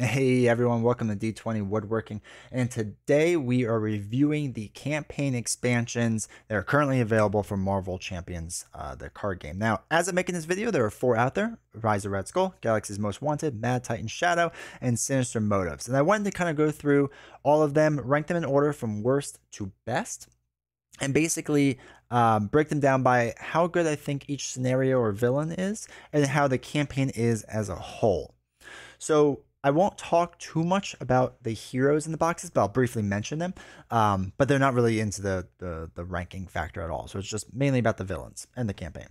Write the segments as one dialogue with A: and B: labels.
A: Hey everyone, welcome to D20 Woodworking. And today we are reviewing the campaign expansions that are currently available for Marvel Champions, uh, the card game. Now, as I'm making this video, there are four out there Rise of Red Skull, Galaxy's Most Wanted, Mad Titan Shadow, and Sinister Motives. And I wanted to kind of go through all of them, rank them in order from worst to best, and basically um, break them down by how good I think each scenario or villain is, and how the campaign is as a whole. So, I won't talk too much about the heroes in the boxes, but I'll briefly mention them. Um, but they're not really into the, the the ranking factor at all. So it's just mainly about the villains and the campaign.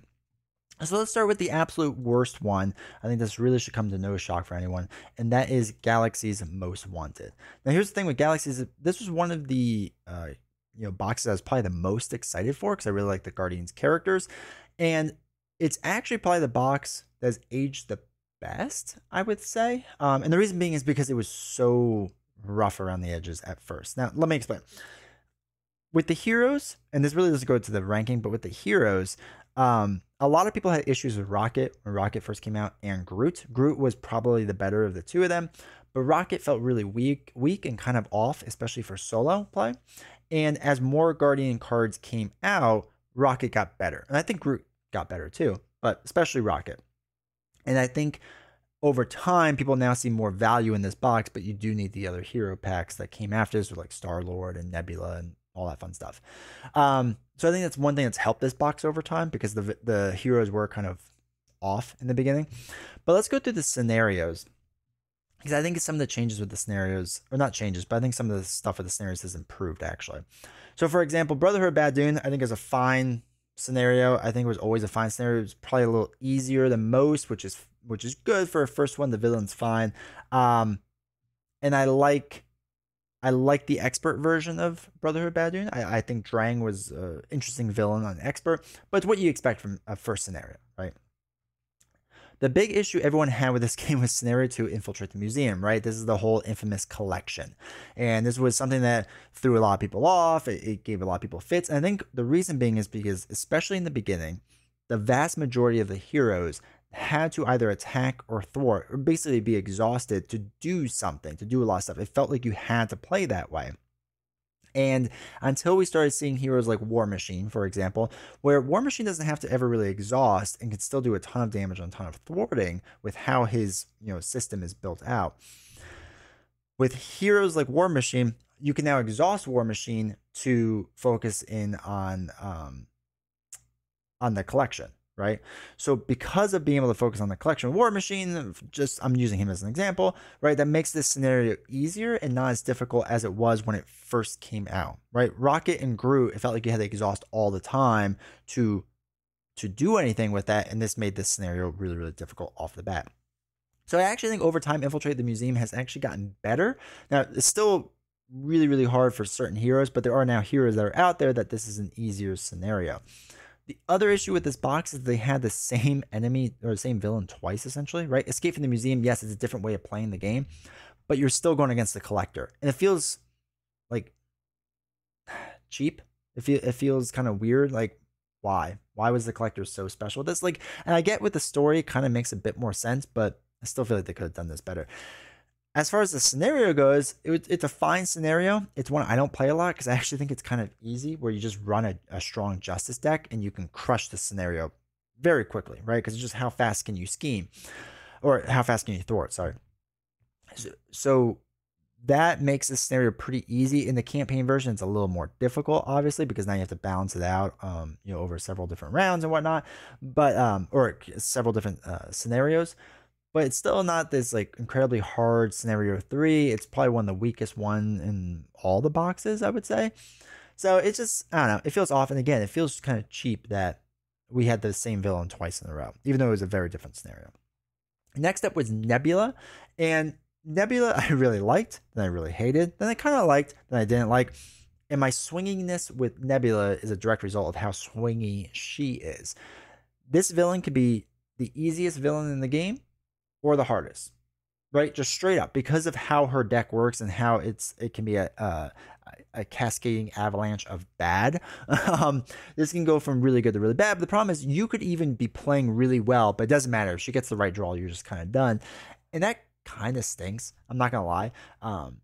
A: So let's start with the absolute worst one. I think this really should come to no shock for anyone, and that is Galaxy's Most Wanted. Now, here's the thing with Galaxy's: this was one of the uh, you know boxes I was probably the most excited for because I really like the Guardians characters, and it's actually probably the box that's aged the best, I would say. Um, and the reason being is because it was so rough around the edges at first. Now, let me explain. With the heroes, and this really doesn't go to the ranking, but with the heroes, um, a lot of people had issues with Rocket when Rocket first came out, and Groot. Groot was probably the better of the two of them, but Rocket felt really weak, weak and kind of off, especially for solo play. And as more Guardian cards came out, Rocket got better, and I think Groot got better too, but especially Rocket. And I think over time, people now see more value in this box, but you do need the other hero packs that came after this, with like Star Lord and Nebula and all that fun stuff. Um, so I think that's one thing that's helped this box over time because the the heroes were kind of off in the beginning. But let's go through the scenarios because I think some of the changes with the scenarios, or not changes, but I think some of the stuff with the scenarios has improved actually. So for example, Brotherhood of Badoon, I think is a fine scenario. I think was always a fine scenario. It was probably a little easier than most, which is which is good for a first one. The villain's fine, um, and I like I like the expert version of Brotherhood Badoon. I, I think Drang was an interesting villain on expert, but what you expect from a first scenario? The big issue everyone had with this game was scenario to infiltrate the museum, right? This is the whole infamous collection. And this was something that threw a lot of people off. It, it gave a lot of people fits. And I think the reason being is because, especially in the beginning, the vast majority of the heroes had to either attack or thwart or basically be exhausted to do something, to do a lot of stuff. It felt like you had to play that way. And until we started seeing heroes like War Machine, for example, where War Machine doesn't have to ever really exhaust and can still do a ton of damage and a ton of thwarting with how his you know system is built out. With heroes like War Machine, you can now exhaust War Machine to focus in on um, on the collection right? So because of being able to focus on the collection War Machine, just I'm using him as an example, right? That makes this scenario easier and not as difficult as it was when it first came out, right? Rocket and Groot, it felt like you had to exhaust all the time to to do anything with that, and this made this scenario really, really difficult off the bat. So I actually think over time, Infiltrate the Museum has actually gotten better. Now it's still really, really hard for certain heroes, but there are now heroes that are out there that this is an easier scenario. The other issue with this box is they had the same enemy or the same villain twice, essentially, right? Escape from the Museum, yes, it's a different way of playing the game, but you're still going against the collector. And it feels like cheap. It, feel, it feels kind of weird. Like, why? Why was the collector so special? This, like, and I get with the story, kind of makes a bit more sense, but I still feel like they could have done this better as far as the scenario goes, it, it's a fine scenario. It's one I don't play a lot because I actually think it's kind of easy where you just run a, a strong justice deck and you can crush the scenario very quickly, right? Because it's just how fast can you scheme or how fast can you thwart, sorry. So, so that makes the scenario pretty easy. In the campaign version, it's a little more difficult, obviously, because now you have to balance it out, um, you know, over several different rounds and whatnot, but um, or several different uh, scenarios but it's still not this like incredibly hard scenario three. It's probably one of the weakest one in all the boxes, I would say. So it's just I don't know. It feels off, and again, it feels kind of cheap that we had the same villain twice in a row, even though it was a very different scenario. Next up was Nebula, and Nebula I really liked, then I really hated, then I kind of liked, then I didn't like. And my swinginess with Nebula is a direct result of how swingy she is. This villain could be the easiest villain in the game, or the hardest, right? Just straight up because of how her deck works and how it's it can be a a, a cascading avalanche of bad. um, this can go from really good to really bad. But the problem is you could even be playing really well, but it doesn't matter if she gets the right draw, you're just kind of done, and that kind of stinks. I'm not gonna lie. Um,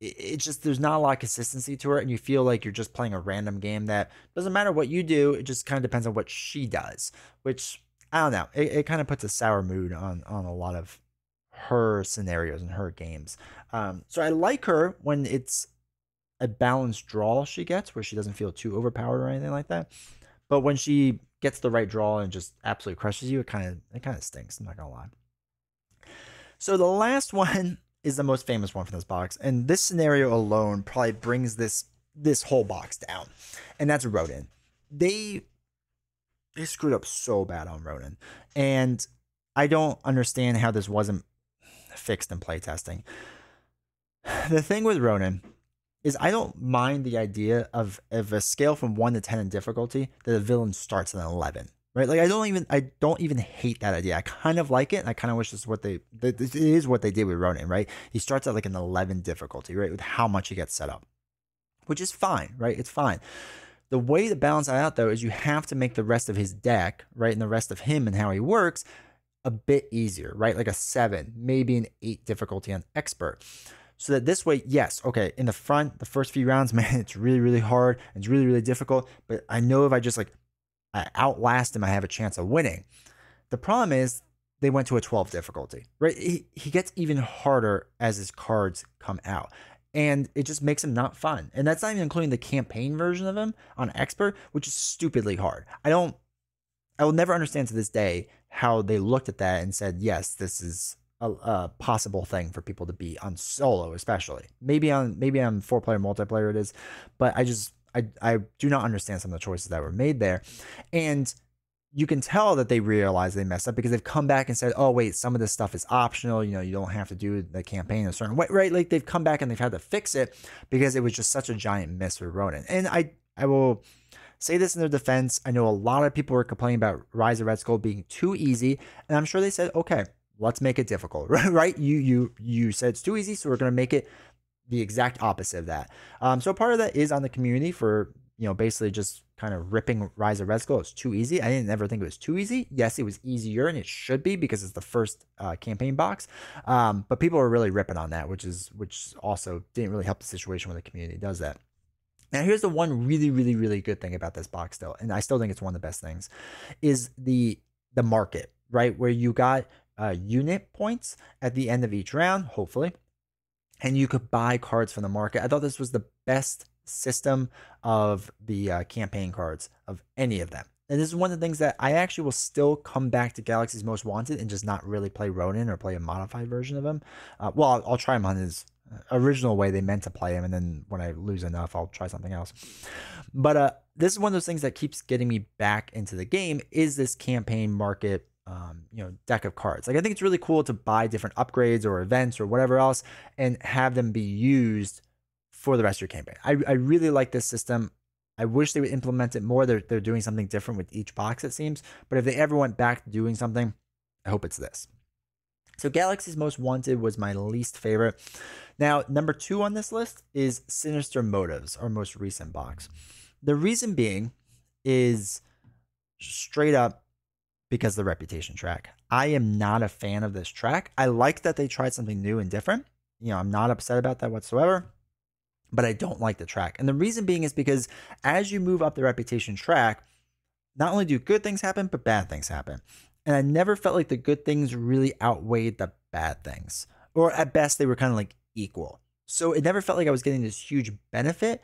A: it, it's just there's not a lot of consistency to it, and you feel like you're just playing a random game that doesn't matter what you do. It just kind of depends on what she does, which I don't know. It, it kind of puts a sour mood on on a lot of her scenarios and her games. Um, so I like her when it's a balanced draw she gets where she doesn't feel too overpowered or anything like that. But when she gets the right draw and just absolutely crushes you, it kind of it kind of stinks. I'm not gonna lie. So the last one is the most famous one from this box, and this scenario alone probably brings this this whole box down, and that's Ronan. They they screwed up so bad on Ronan, and I don't understand how this wasn't fixed in playtesting. The thing with Ronan is I don't mind the idea of of a scale from one to ten in difficulty that the villain starts at an eleven. Right, like I don't even I don't even hate that idea. I kind of like it, and I kind of wish this is what they this is what they did with Ronan. Right, he starts at like an eleven difficulty, right, with how much he gets set up, which is fine. Right, it's fine. The way to balance that out though is you have to make the rest of his deck, right, and the rest of him and how he works a bit easier, right? Like a seven, maybe an eight difficulty on expert so that this way, yes, okay, in the front, the first few rounds, man, it's really, really hard. It's really, really difficult. But I know if I just like I outlast him, I have a chance of winning. The problem is they went to a 12 difficulty, right? He, he gets even harder as his cards come out. And it just makes him not fun. And that's not even including the campaign version of him on expert, which is stupidly hard. I don't, I will never understand to this day how they looked at that and said, yes, this is a, a, possible thing for people to be on solo, especially maybe on maybe on four player multiplayer it is, but I just I I do not understand some of the choices that were made there, and you can tell that they realize they messed up because they've come back and said, "Oh wait, some of this stuff is optional. You know, you don't have to do the campaign a certain way, right?" Like they've come back and they've had to fix it because it was just such a giant mess for Ronan. And I I will say this in their defense. I know a lot of people were complaining about Rise of Red Skull being too easy, and I'm sure they said, "Okay, let's make it difficult right you you you said it's too easy so we're going to make it the exact opposite of that um, so part of that is on the community for you know basically just kind of ripping rise of red skull it's too easy. I didn't ever think it was too easy. Yes it was easier and it should be because it's the first uh, campaign box. Um, but people are really ripping on that which is which also didn't really help the situation when the community. Does that. Now here's the one really really really good thing about this box still and i still think it's one of the best things is the the market right? Where you got uh, unit points at the end of each round, hopefully. And you could buy cards from the market. I thought this was the best system of the uh, campaign cards of any of them. And this is one of the things that I actually will still come back to Galaxy's Most Wanted and just not really play Ronan or play a modified version of him. Uh, well, I'll, I'll, try him on his uh, original way they meant to play him, and then when I lose enough, I'll try something else. But uh, this is one of those things that keeps getting me back into the game. Is this campaign market um, you know deck of cards. Like I think it's really cool to buy different upgrades or events or whatever else and have them be used for the rest of your campaign. I, I really like this system. I wish they would implement it more. They're they're doing something different with each box it seems. But if they ever went back to doing something, I hope it's this. So Galaxy's Most Wanted was my least favorite. Now, number two on this list is Sinister Motives, our most recent box. The reason being is straight up because the reputation track. I am not a fan of this track. I like that they tried something new and different. You know, I'm not upset about that whatsoever, but I don't like the track. And the reason being is because as you move up the reputation track, not only do good things happen, but bad things happen. And I never felt like the good things really outweighed the bad things, or at best, they were kind of like equal. So it never felt like I was getting this huge benefit.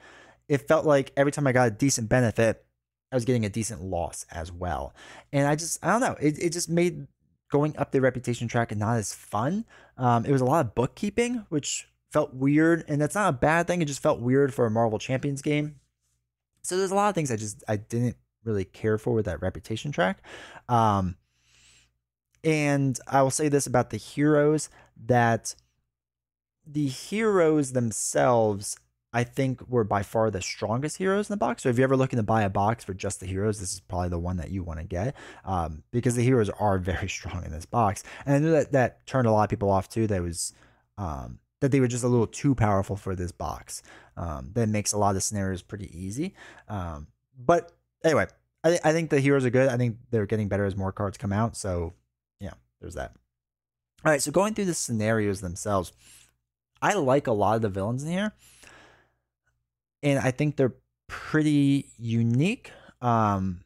A: It felt like every time I got a decent benefit, I was getting a decent loss as well. And I just, I don't know, it, it just made going up the reputation track not as fun. Um, it was a lot of bookkeeping, which felt weird. And that's not a bad thing. It just felt weird for a Marvel Champions game. So there's a lot of things I just, I didn't really care for with that reputation track. Um, and I will say this about the heroes that the heroes themselves I think were by far the strongest heroes in the box. So if you're ever looking to buy a box for just the heroes, this is probably the one that you want to get um, because the heroes are very strong in this box. And I knew that that turned a lot of people off too. That was um, that they were just a little too powerful for this box. Um, that makes a lot of scenarios pretty easy. Um, but anyway, I, I think the heroes are good. I think they're getting better as more cards come out. So yeah, there's that. All right, so going through the scenarios themselves, I like a lot of the villains in here, and I think they're pretty unique. Um,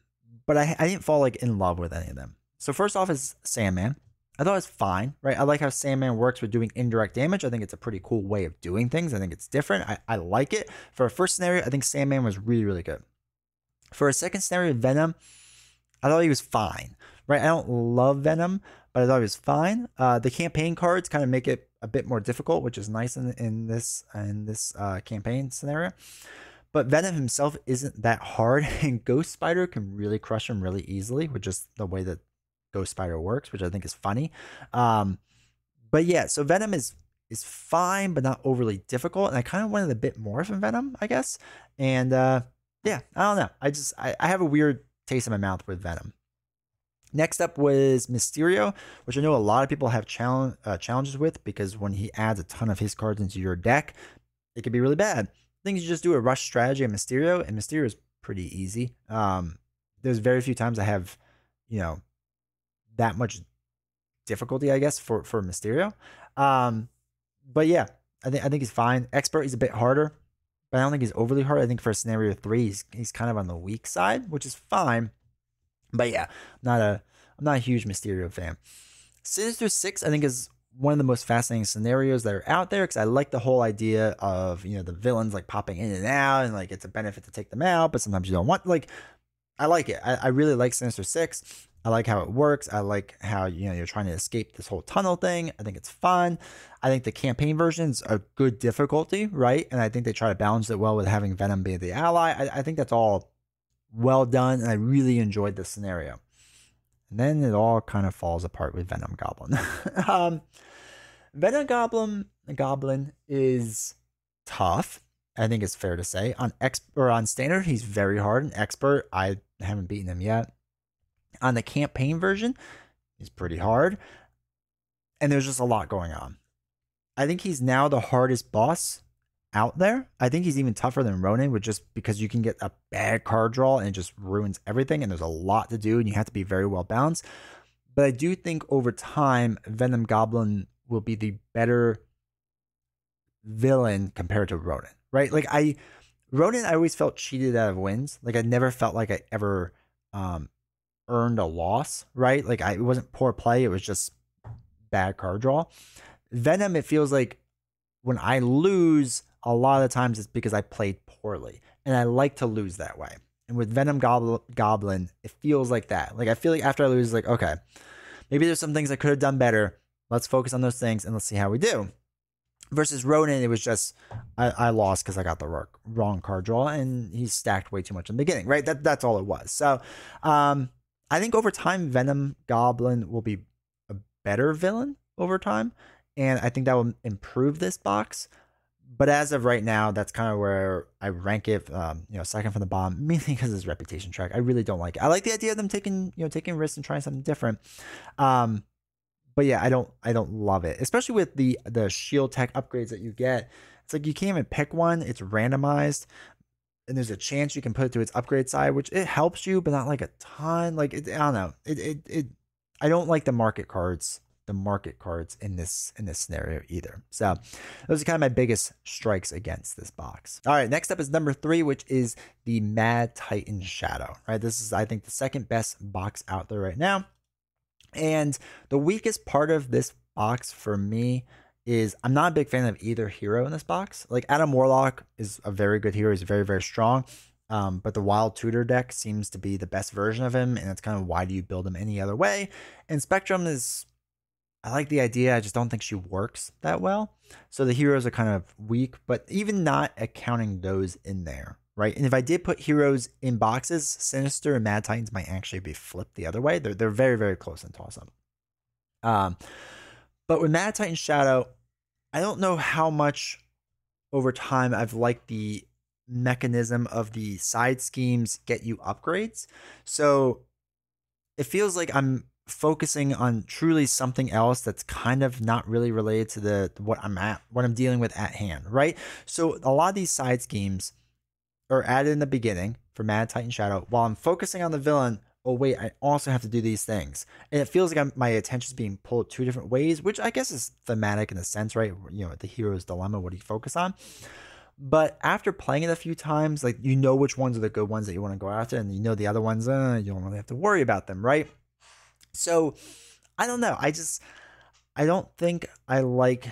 A: but I, I didn't fall like in love with any of them. So first off is Sandman. I thought it was fine, right? I like how Sandman works with doing indirect damage. I think it's a pretty cool way of doing things. I think it's different. I, I like it. For a first scenario, I think Sandman was really, really good. For a second scenario, Venom, I thought he was fine, right? I don't love Venom, but I thought he was fine. Uh, the campaign cards kind of make it a bit more difficult, which is nice in, in this in this uh, campaign scenario. But Venom himself isn't that hard, and Ghost Spider can really crush him really easily, which is the way that Ghost Spider works, which I think is funny. Um, but yeah, so Venom is is fine, but not overly difficult. And I kind of wanted a bit more from Venom, I guess. And uh, yeah, I don't know. I just I, I have a weird taste in my mouth with Venom. Next up was Mysterio, which I know a lot of people have challenge, uh, challenges with because when he adds a ton of his cards into your deck, it can be really bad. Things you just do a rush strategy of Mysterio, and Mysterio is pretty easy. Um, there's very few times I have, you know, that much difficulty, I guess, for for Mysterio. Um, but yeah, I think I think he's fine. Expert, he's a bit harder, but I don't think he's overly hard. I think for scenario three, he's he's kind of on the weak side, which is fine. But yeah, not a I'm not a huge Mysterio fan. Sinister Six, I think, is one of the most fascinating scenarios that are out there because I like the whole idea of you know the villains like popping in and out and like it's a benefit to take them out, but sometimes you don't want like I like it. I, I really like Sinister Six. I like how it works. I like how you know you're trying to escape this whole tunnel thing. I think it's fun. I think the campaign version's a good difficulty, right? And I think they try to balance it well with having Venom be the ally. I, I think that's all well done, and I really enjoyed the scenario. And then it all kind of falls apart with Venom Goblin. um, Venom Goblin Goblin is tough. I think it's fair to say on ex or on standard he's very hard. and expert I haven't beaten him yet. On the campaign version, he's pretty hard. And there's just a lot going on. I think he's now the hardest boss out there. I think he's even tougher than Ronan, with just because you can get a bad card draw and it just ruins everything. And there's a lot to do, and you have to be very well balanced. But I do think over time, Venom Goblin will be the better villain compared to Ronan, right? Like I, Ronan, I always felt cheated out of wins. Like I never felt like I ever um, earned a loss, right? Like I, it wasn't poor play; it was just bad card draw. Venom, it feels like when I lose, a lot of times it's because I played poorly, and I like to lose that way. And with Venom Goblin, it feels like that. Like I feel like after I lose, like okay, maybe there's some things I could have done better. Let's focus on those things and let's see how we do. Versus Ronan, it was just I, I lost because I got the wrong card draw and he stacked way too much in the beginning, right? That that's all it was. So um, I think over time, Venom Goblin will be a better villain over time, and I think that will improve this box. But as of right now, that's kind of where I rank it. Um, you know, second from the bottom, mainly because it's reputation track. I really don't like it. I like the idea of them taking you know taking risks and trying something different. Um, but yeah, I don't I don't love it, especially with the the shield tech upgrades that you get. It's like you can't even pick one. It's randomized, and there's a chance you can put it to its upgrade side, which it helps you, but not like a ton. Like it, I don't know. It it it. I don't like the market cards, the market cards in this in this scenario either. So those are kind of my biggest strikes against this box. All right, next up is number three, which is the Mad Titan Shadow. Right, this is I think the second best box out there right now. And the weakest part of this box for me is I'm not a big fan of either hero in this box. Like Adam Warlock is a very good hero. He's very, very strong. Um, but the Wild Tutor deck seems to be the best version of him, and that's kind of why do you build him any other way? And Spectrum is, I like the idea. I just don't think she works that well. So the heroes are kind of weak, but even not accounting those in there, right? And if I did put heroes in boxes, Sinister and Mad Titans might actually be flipped the other way. They're they're very very close in toss up. Um, but with Mad Titan Shadow, I don't know how much over time I've liked the mechanism of the side schemes get you upgrades. So it feels like I'm focusing on truly something else that's kind of not really related to the what I'm at what I'm dealing with at hand, right? So a lot of these side schemes are added in the beginning for Mad Titan Shadow while I'm focusing on the villain oh wait, I also have to do these things, and it feels like I'm, my attention is being pulled two different ways, which I guess is thematic in a sense, right? You know, the hero's dilemma. What do you focus on? But after playing it a few times, like you know which ones are the good ones that you want to go after, and you know the other ones, uh, you don't really have to worry about them, right? So I don't know. I just I don't think I like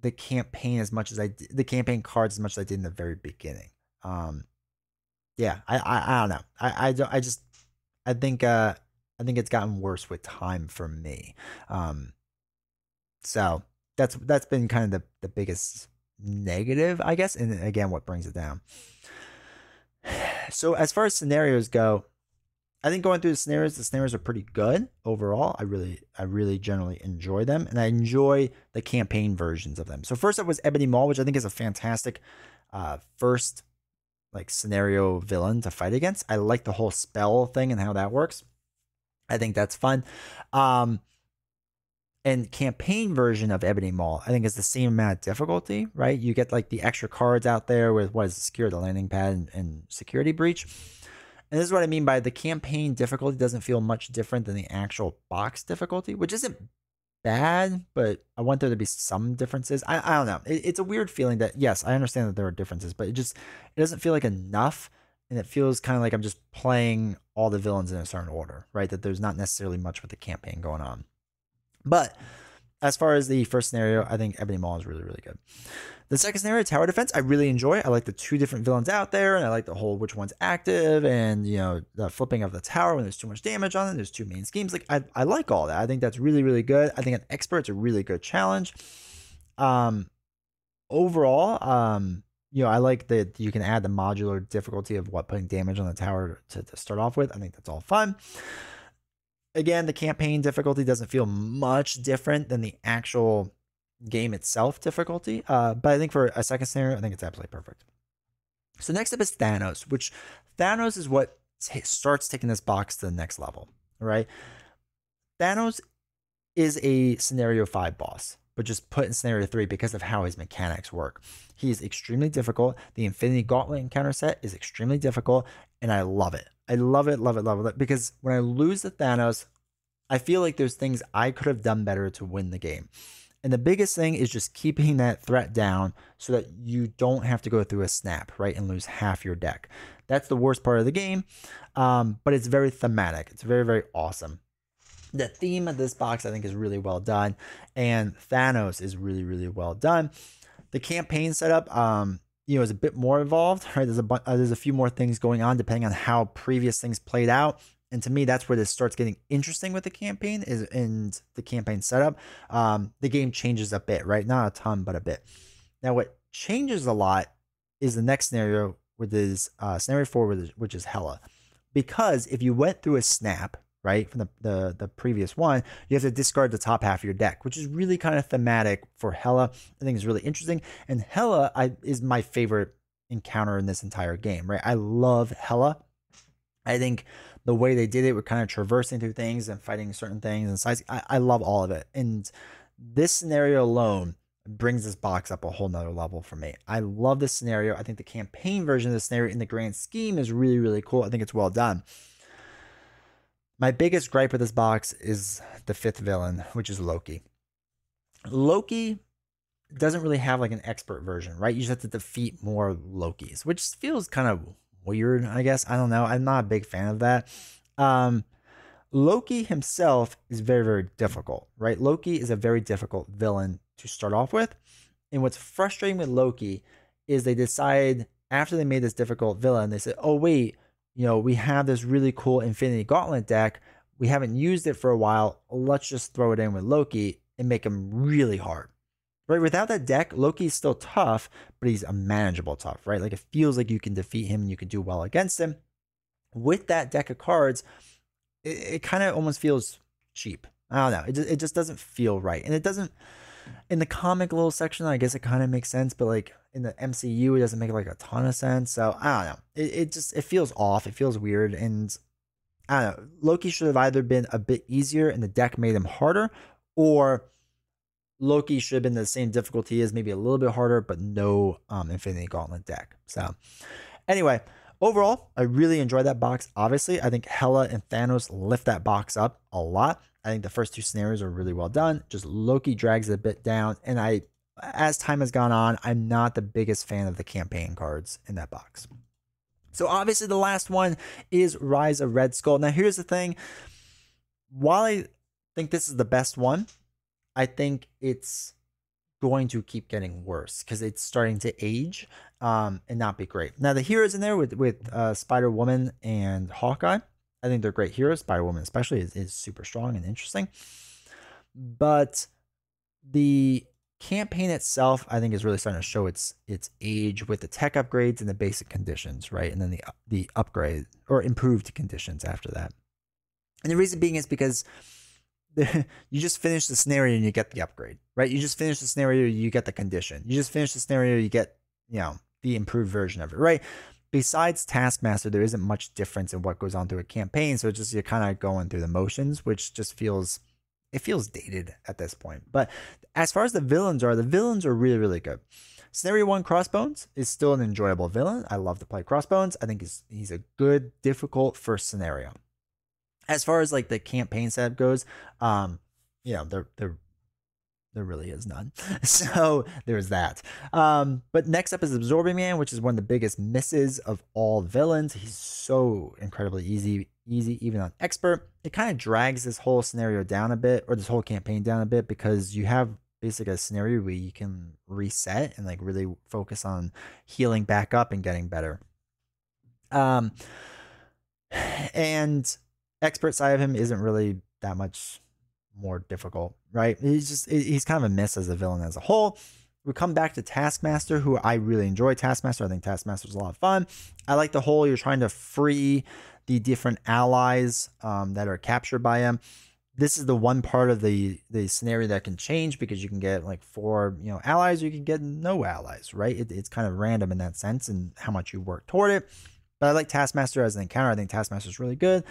A: the campaign as much as I did, the campaign cards as much as I did in the very beginning. Um, yeah, I, I, I don't know. I, I don't, I just, I think, uh, I think it's gotten worse with time for me. Um, so that's, that's been kind of the, the biggest negative, I guess. And again, what brings it down. So as far as scenarios go, I think going through the scenarios, the scenarios are pretty good overall. I really, I really generally enjoy them, and I enjoy the campaign versions of them. So first up was Ebony Maw, which I think is a fantastic uh, first like scenario villain to fight against. I like the whole spell thing and how that works. I think that's fun. Um, and campaign version of Ebony Maw, I think is the same amount of difficulty, right? You get like the extra cards out there with what is secure the landing pad and, and security breach. And this is what I mean by the campaign difficulty doesn't feel much different than the actual box difficulty, which isn't bad, but I want there to be some differences. I, I don't know. It, it's a weird feeling that, yes, I understand that there are differences, but it just it doesn't feel like enough. And it feels kind of like I'm just playing all the villains in a certain order, right? That there's not necessarily much with the campaign going on. But as far as the first scenario, I think Ebony Maw is really, really good. The second scenario, tower defense, I really enjoy. I like the two different villains out there, and I like the whole which one's active, and you know the flipping of the tower when there's too much damage on it. There's two main schemes. Like I, I like all that. I think that's really, really good. I think an expert's a really good challenge. Um, overall, um, you know, I like that you can add the modular difficulty of what putting damage on the tower to, to start off with. I think that's all fun. Again, the campaign difficulty doesn't feel much different than the actual game itself difficulty. Uh, but I think for a second scenario, I think it's absolutely perfect. So next up is Thanos, which Thanos is what t- starts taking this box to the next level, right? Thanos is a scenario five boss, but just put in scenario three because of how his mechanics work. He is extremely difficult. The Infinity Gauntlet encounter set is extremely difficult, and I love it. I love it, love it, love it. Because when I lose to Thanos, I feel like there's things I could have done better to win the game. And the biggest thing is just keeping that threat down so that you don't have to go through a snap, right, and lose half your deck. That's the worst part of the game, um, but it's very thematic. It's very, very awesome. The theme of this box, I think, is really well done, and Thanos is really, really well done. The campaign setup, um, you know, is a bit more involved, right? There's a uh, there's a few more things going on depending on how previous things played out. And to me, that's where this starts getting interesting with the campaign is in the campaign setup. Um, the game changes a bit, right? Not a ton, but a bit. Now, what changes a lot is the next scenario, which is uh, scenario four, which is Hela Because if you went through a snap, right, from the, the, the previous one, you have to discard the top half of your deck, which is really kind of thematic for Hela. I think is really interesting. And Hela I, is my favorite encounter in this entire game, right? I love Hela. I think the way they did it, we're kind of traversing through things and fighting certain things and size. I, I love all of it. And this scenario alone brings this box up a whole nother level for me. I love this scenario. I think the campaign version of the scenario in the grand scheme is really, really cool. I think it's well done. My biggest gripe with this box is the fifth villain, which is Loki. Loki doesn't really have like an expert version, right? You just have to defeat more Lokis, which feels kind of weird, I guess. I don't know. I'm not a big fan of that. Um, Loki himself is very, very difficult, right? Loki is a very difficult villain to start off with. And what's frustrating with Loki is they decide after they made this difficult villain, they said, oh, wait, you know, we have this really cool Infinity Gauntlet deck. We haven't used it for a while. Let's just throw it in with Loki and make him really hard right? Without that deck, Loki's still tough, but he's a manageable tough, right? Like it feels like you can defeat him and you can do well against him. With that deck of cards, it, it kind of almost feels cheap. I don't know. It just, it just doesn't feel right. And it doesn't, in the comic little section, I guess it kind of makes sense, but like in the MCU, it doesn't make like a ton of sense. So I don't know. It, it just, it feels off. It feels weird. And I don't know. Loki should have either been a bit easier and the deck made him harder, or Loki should have been the same difficulty as maybe a little bit harder, but no um, Infinity Gauntlet deck. So, anyway, overall, I really enjoyed that box. Obviously, I think Hela and Thanos lift that box up a lot. I think the first two scenarios are really well done. Just Loki drags it a bit down, and I, as time has gone on, I'm not the biggest fan of the campaign cards in that box. So obviously, the last one is Rise of Red Skull. Now, here's the thing: while I think this is the best one, I think it's going to keep getting worse because it's starting to age um, and not be great. Now the heroes in there with with uh, Spider Woman and Hawkeye, I think they're great heroes. Spider Woman especially is, is super strong and interesting, but the campaign itself I think is really starting to show its its age with the tech upgrades and the basic conditions, right? And then the the upgrade or improved conditions after that. And the reason being is because you just finish the scenario and you get the upgrade, right? You just finish the scenario, you get the condition. You just finish the scenario, you get, you know, the improved version of it, right? Besides Taskmaster, there isn't much difference in what goes on through a campaign. So it's just you're kind of going through the motions, which just feels it feels dated at this point. But as far as the villains are, the villains are really, really good. Scenario one Crossbones is still an enjoyable villain. I love to play Crossbones. I think he's he's a good, difficult first scenario as far as like the campaign setup goes, um, you know, there there there really is none. So there's that. Um, but next up is Absorbing Man, which is one of the biggest misses of all villains. He's so incredibly easy, easy even on expert. It kind of drags this whole scenario down a bit, or this whole campaign down a bit, because you have basically a scenario where you can reset and like really focus on healing back up and getting better. Um, and expert side of him isn't really that much more difficult, right? He's just he's kind of a miss as a villain as a whole. We come back to Taskmaster, who I really enjoy. Taskmaster, I think Taskmaster's a lot of fun. I like the whole you're trying to free the different allies um, that are captured by him. This is the one part of the the scenario that can change because you can get like four you know allies, or you can get no allies, right? It, it's kind of random in that sense and how much you work toward it. But I like Taskmaster as an encounter. I think Taskmaster is really good.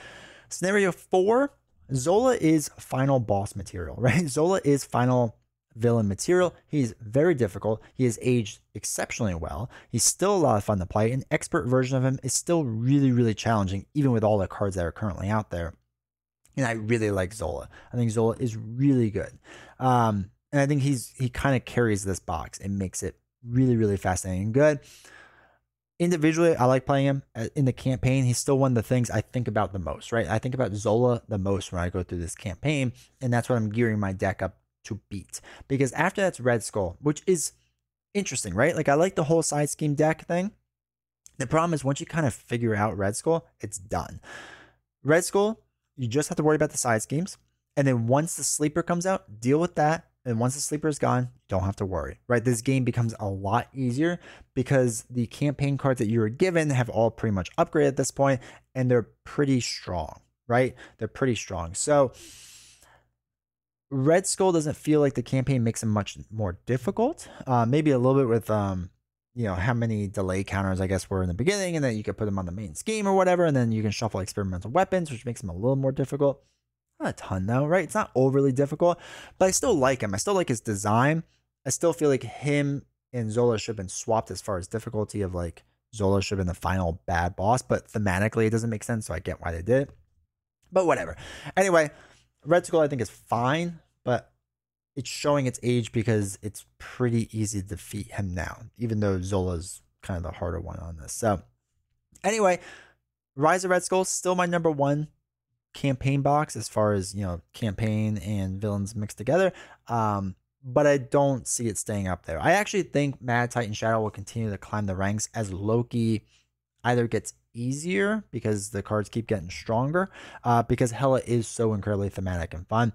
A: Scenario four, Zola is final boss material, right? Zola is final villain material. He's very difficult. He has aged exceptionally well. He's still a lot of fun to play. An expert version of him is still really, really challenging, even with all the cards that are currently out there. And I really like Zola. I think Zola is really good. Um, and I think he's he kind of carries this box and makes it really, really fascinating and good individually, I like playing him uh, in the campaign. He's still one of the things I think about the most, right? I think about Zola the most when I go through this campaign, and that's what I'm gearing my deck up to beat. Because after that's Red Skull, which is interesting, right? Like I like the whole side scheme deck thing. The problem is once you kind of figure out Red Skull, it's done. Red Skull, you just have to worry about the side schemes. And then once the sleeper comes out, deal with that and once the sleeper is gone, you don't have to worry, right? This game becomes a lot easier because the campaign cards that you were given have all pretty much upgraded at this point and they're pretty strong, right? They're pretty strong. So Red Skull doesn't feel like the campaign makes it much more difficult. Uh, maybe a little bit with, um, you know, how many delay counters, I guess, were in the beginning, and then you could put them on the main scheme or whatever, and then you can shuffle experimental weapons, which makes them a little more difficult. Not a ton though, right? It's not overly difficult, but I still like him. I still like his design. I still feel like him and Zola should have been swapped as far as difficulty of like Zola should have been the final bad boss, but thematically it doesn't make sense, so I get why they did it. But whatever. Anyway, Red Skull I think is fine, but it's showing its age because it's pretty easy to defeat him now, even though Zola's kind of the harder one on this. So anyway, Rise of Red Skull still my number one campaign box as far as you know campaign and villains mixed together um but i don't see it staying up there. I actually think mad titan shadow will continue to climb the ranks as loki either gets easier because the cards keep getting stronger uh, because hela is so incredibly thematic and fun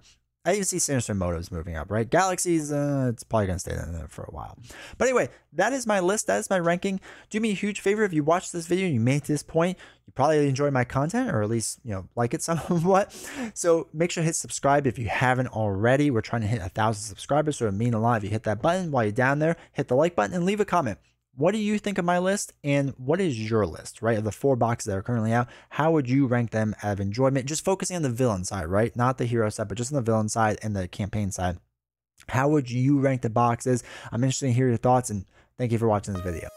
A: I even see Sinister Motives moving up, right? Galaxies, uh, it's probably going to stay there for a while. But anyway, that is my list. That is my ranking. Do me a huge favor if you watch this video and you made to this point, you probably enjoy my content or at least, you know, like it somewhat. So make sure to hit subscribe if you haven't already. We're trying to hit a thousand subscribers, so it would mean a lot if you hit that button while you're down there. Hit the like button and leave a comment what do you think of my list and what is your list right of the four boxes that are currently out? How would you rank them out of enjoyment? Just focusing on the villain side right? Not the hero side but just on the villain side and the campaign side. How would you rank the boxes? I'm interested to hear your thoughts and thank you for watching this video